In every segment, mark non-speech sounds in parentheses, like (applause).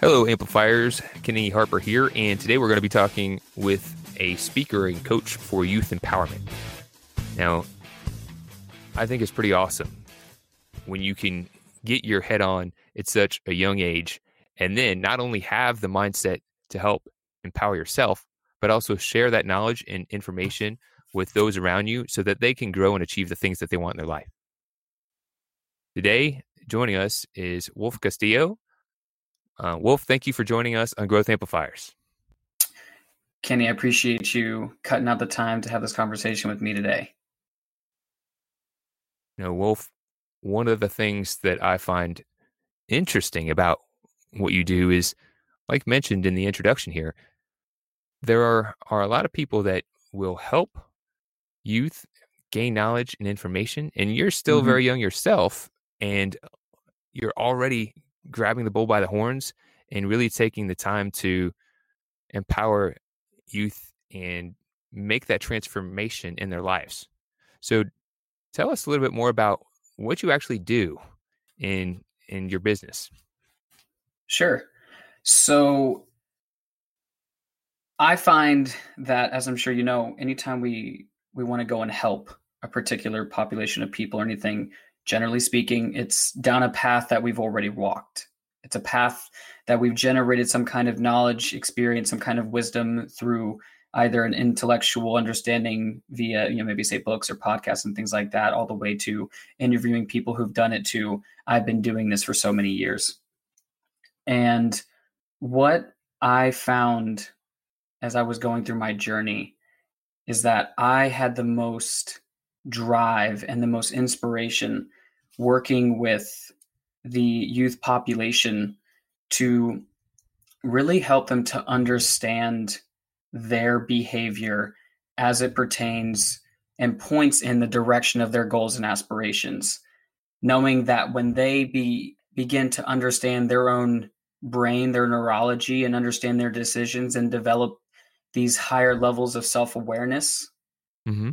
Hello, Amplifiers. Kenny Harper here, and today we're going to be talking with a speaker and coach for youth empowerment. Now, I think it's pretty awesome when you can get your head on at such a young age and then not only have the mindset to help empower yourself, but also share that knowledge and information with those around you so that they can grow and achieve the things that they want in their life. Today, joining us is Wolf Castillo. Uh, Wolf, thank you for joining us on Growth Amplifiers. Kenny, I appreciate you cutting out the time to have this conversation with me today. You know, Wolf, one of the things that I find interesting about what you do is, like mentioned in the introduction here, there are, are a lot of people that will help youth gain knowledge and information, and you're still mm-hmm. very young yourself, and you're already grabbing the bull by the horns and really taking the time to empower youth and make that transformation in their lives. So tell us a little bit more about what you actually do in in your business. Sure. So I find that as I'm sure you know, anytime we we want to go and help a particular population of people or anything, generally speaking, it's down a path that we've already walked. It's a path that we've generated some kind of knowledge, experience, some kind of wisdom through either an intellectual understanding via, you know, maybe say books or podcasts and things like that, all the way to interviewing people who've done it to I've been doing this for so many years. And what I found as I was going through my journey is that I had the most drive and the most inspiration working with the youth population to really help them to understand their behavior as it pertains and points in the direction of their goals and aspirations knowing that when they be begin to understand their own brain their neurology and understand their decisions and develop these higher levels of self-awareness mm-hmm.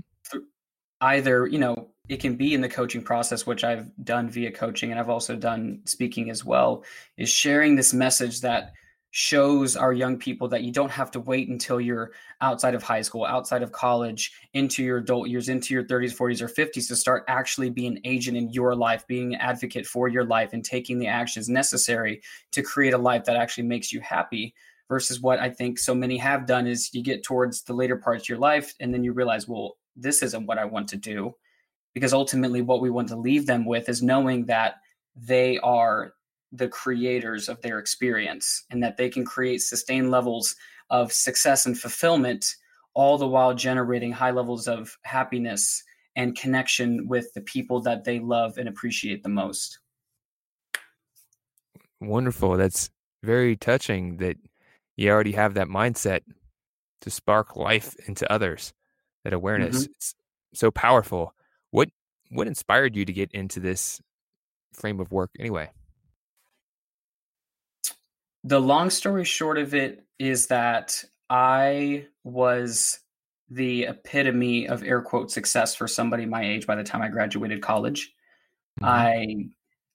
either you know it can be in the coaching process which i've done via coaching and i've also done speaking as well is sharing this message that shows our young people that you don't have to wait until you're outside of high school outside of college into your adult years into your 30s 40s or 50s to start actually being an agent in your life being an advocate for your life and taking the actions necessary to create a life that actually makes you happy versus what i think so many have done is you get towards the later parts of your life and then you realize well this isn't what i want to do because ultimately what we want to leave them with is knowing that they are the creators of their experience and that they can create sustained levels of success and fulfillment all the while generating high levels of happiness and connection with the people that they love and appreciate the most. Wonderful. That's very touching that you already have that mindset to spark life into others that awareness. Mm-hmm. it's so powerful what what inspired you to get into this frame of work anyway? The long story short of it is that I was the epitome of air quote success for somebody my age by the time I graduated college. Mm-hmm. I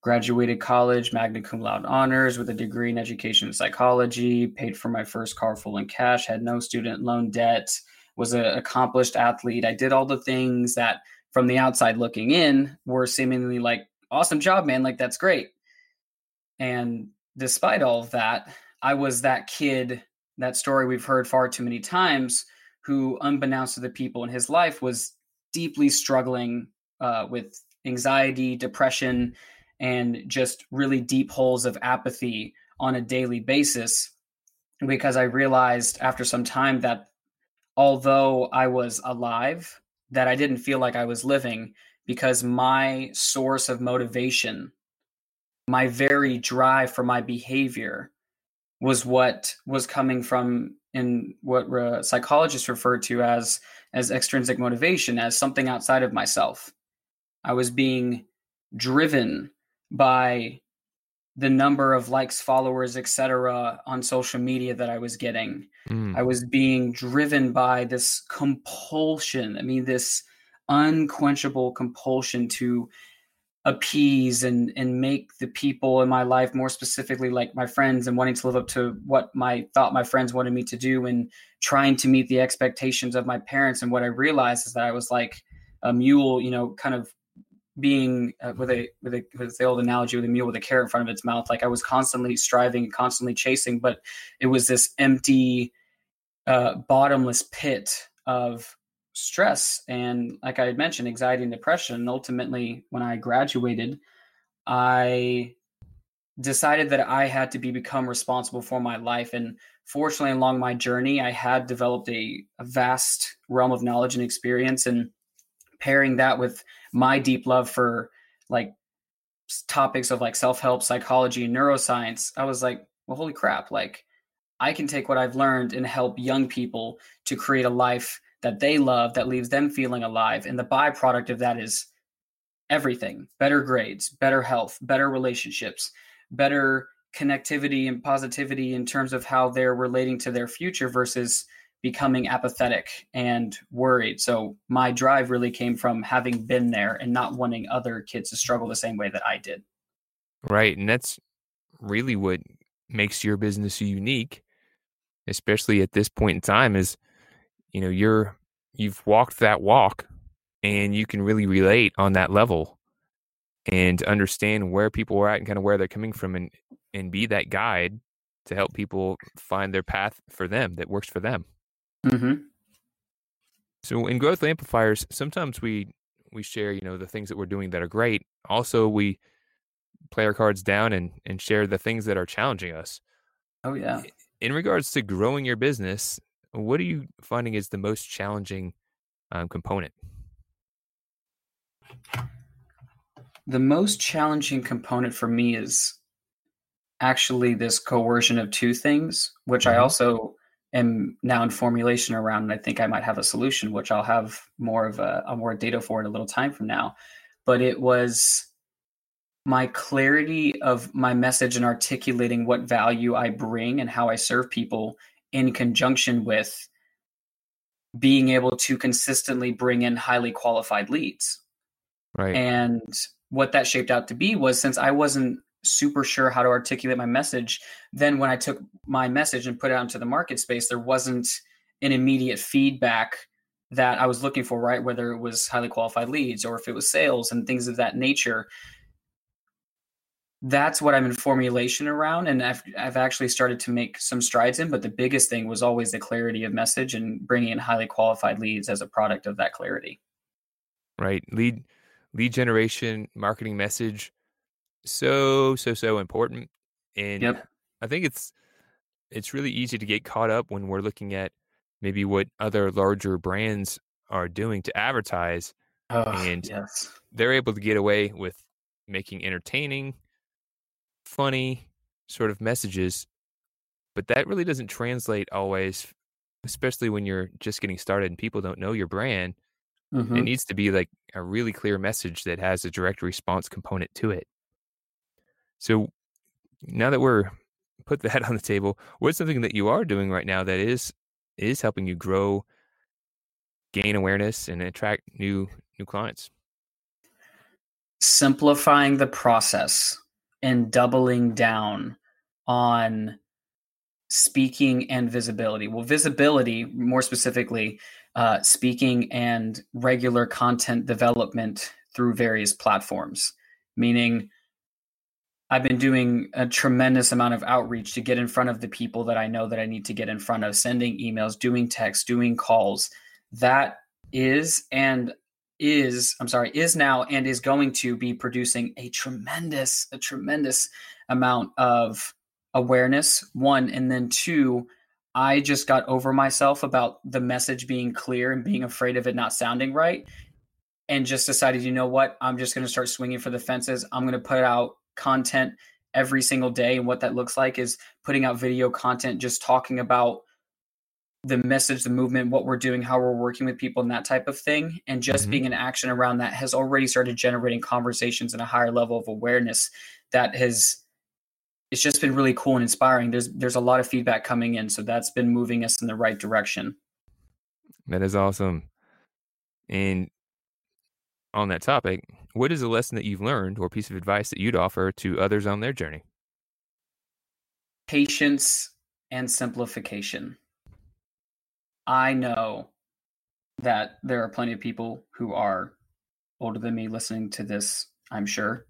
graduated college, magna cum laude honors with a degree in education and psychology, paid for my first car full in cash, had no student loan debt, was an accomplished athlete. I did all the things that from the outside looking in were seemingly like awesome job man like that's great. And despite all of that i was that kid that story we've heard far too many times who unbeknownst to the people in his life was deeply struggling uh, with anxiety depression and just really deep holes of apathy on a daily basis because i realized after some time that although i was alive that I didn't feel like I was living because my source of motivation, my very drive for my behavior was what was coming from in what uh, psychologists refer to as as extrinsic motivation as something outside of myself. I was being driven by the number of likes, followers, etc. on social media that I was getting. Mm. I was being driven by this compulsion. I mean, this unquenchable compulsion to appease and and make the people in my life more specifically like my friends and wanting to live up to what my thought my friends wanted me to do and trying to meet the expectations of my parents and what i realized is that i was like a mule you know kind of being uh, with a with a with the old analogy with a mule with a carrot in front of its mouth like i was constantly striving and constantly chasing but it was this empty uh, bottomless pit of stress and like i had mentioned anxiety and depression. And ultimately when i graduated i decided that i had to be become responsible for my life. And fortunately along my journey i had developed a, a vast realm of knowledge and experience. And pairing that with my deep love for like topics of like self-help psychology neuroscience i was like well holy crap like i can take what i've learned and help young people to create a life that they love that leaves them feeling alive. And the byproduct of that is everything better grades, better health, better relationships, better connectivity and positivity in terms of how they're relating to their future versus becoming apathetic and worried. So my drive really came from having been there and not wanting other kids to struggle the same way that I did. Right. And that's really what makes your business unique, especially at this point in time, is you know you're you've walked that walk and you can really relate on that level and understand where people are at and kind of where they're coming from and and be that guide to help people find their path for them that works for them mm-hmm. so in growth amplifiers sometimes we we share you know the things that we're doing that are great also we play our cards down and and share the things that are challenging us oh yeah in regards to growing your business what are you finding is the most challenging um, component? The most challenging component for me is actually this coercion of two things, which mm-hmm. I also am now in formulation around, and I think I might have a solution, which I'll have more of a, a more data for in a little time from now. But it was my clarity of my message and articulating what value I bring and how I serve people in conjunction with being able to consistently bring in highly qualified leads. Right. And what that shaped out to be was since I wasn't super sure how to articulate my message, then when I took my message and put it out into the market space, there wasn't an immediate feedback that I was looking for, right? Whether it was highly qualified leads or if it was sales and things of that nature that's what I'm in formulation around, and I've I've actually started to make some strides in. But the biggest thing was always the clarity of message and bringing in highly qualified leads as a product of that clarity. Right, lead lead generation, marketing message, so so so important. And yep. I think it's it's really easy to get caught up when we're looking at maybe what other larger brands are doing to advertise, oh, and yes. they're able to get away with making entertaining funny sort of messages, but that really doesn't translate always, especially when you're just getting started and people don't know your brand. Mm-hmm. It needs to be like a really clear message that has a direct response component to it. So now that we're put that (laughs) on the table, what's something that you are doing right now that is is helping you grow, gain awareness, and attract new new clients? Simplifying the process and doubling down on speaking and visibility. Well, visibility, more specifically, uh, speaking and regular content development through various platforms, meaning I've been doing a tremendous amount of outreach to get in front of the people that I know that I need to get in front of, sending emails, doing texts, doing calls. That is and is i'm sorry is now and is going to be producing a tremendous a tremendous amount of awareness. One and then two i just got over myself about the message being clear and being afraid of it not sounding right and just decided you know what? I'm just going to start swinging for the fences. I'm going to put out content every single day and what that looks like is putting out video content just talking about the message, the movement, what we're doing, how we're working with people, and that type of thing. And just mm-hmm. being in action around that has already started generating conversations and a higher level of awareness that has it's just been really cool and inspiring. There's there's a lot of feedback coming in, so that's been moving us in the right direction. That is awesome. And on that topic, what is a lesson that you've learned or piece of advice that you'd offer to others on their journey? Patience and simplification. I know that there are plenty of people who are older than me listening to this, I'm sure.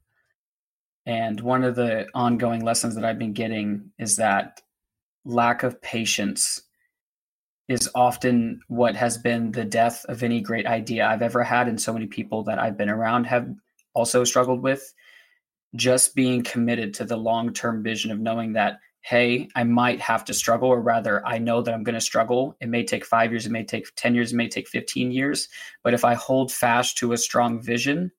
And one of the ongoing lessons that I've been getting is that lack of patience is often what has been the death of any great idea I've ever had. And so many people that I've been around have also struggled with just being committed to the long term vision of knowing that hey, I might have to struggle, or rather, I know that I'm going to struggle. It may take five years, it may take 10 years, it may take 15 years. But if I hold fast to a strong vision,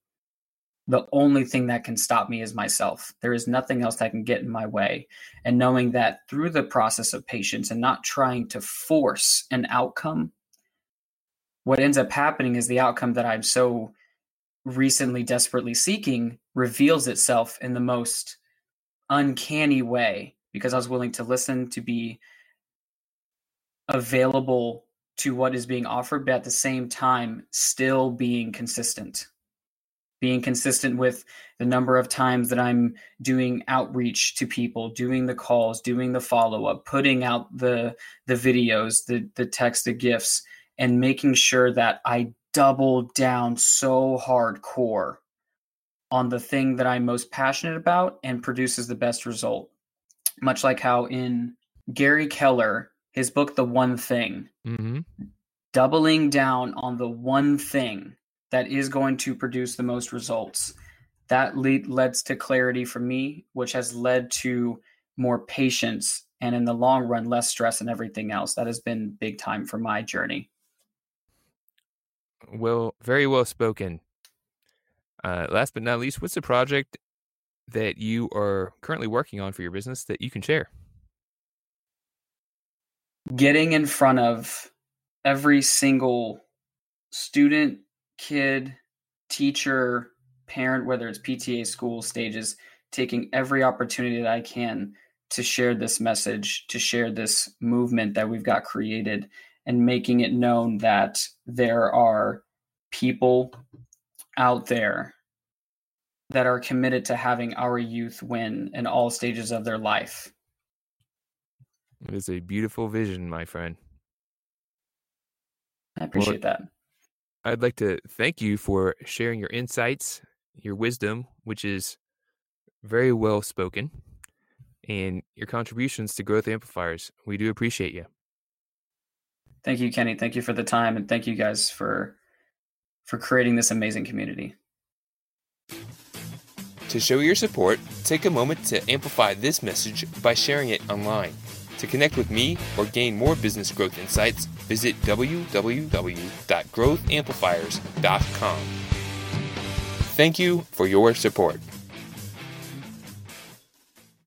the only thing that can stop me is myself. There is nothing else that can get in my way. And knowing that through the process of patience and not trying to force an outcome, what ends up happening is the outcome that I'm so recently desperately seeking reveals itself in the most uncanny way because I was willing to listen, to be available to what is being offered, but at the same time, still being consistent. Being consistent with the number of times that I'm doing outreach to people, doing the calls, doing the follow up, putting out the the videos, the the text, the gifts, and making sure that I double down so hardcore on the thing that I'm most passionate about and produces the best result much like how in Gary Keller, his book, The One Thing, mm-hmm. doubling down on the one thing that is going to produce the most results. That lead, leads to clarity for me, which has led to more patience and in the long run, less stress and everything else. That has been big time for my journey. Well, very well spoken. Uh, last but not least, what's the project that you are currently working on for your business that you can share? Getting in front of every single student, kid, teacher, parent, whether it's PTA, school stages, taking every opportunity that I can to share this message, to share this movement that we've got created, and making it known that there are people out there that are committed to having our youth win in all stages of their life. It is a beautiful vision, my friend. I appreciate well, that. I'd like to thank you for sharing your insights, your wisdom, which is very well spoken, and your contributions to Growth Amplifiers. We do appreciate you. Thank you, Kenny. Thank you for the time, and thank you guys for for creating this amazing community. To show your support, take a moment to amplify this message by sharing it online. To connect with me or gain more business growth insights, visit www.growthamplifiers.com. Thank you for your support.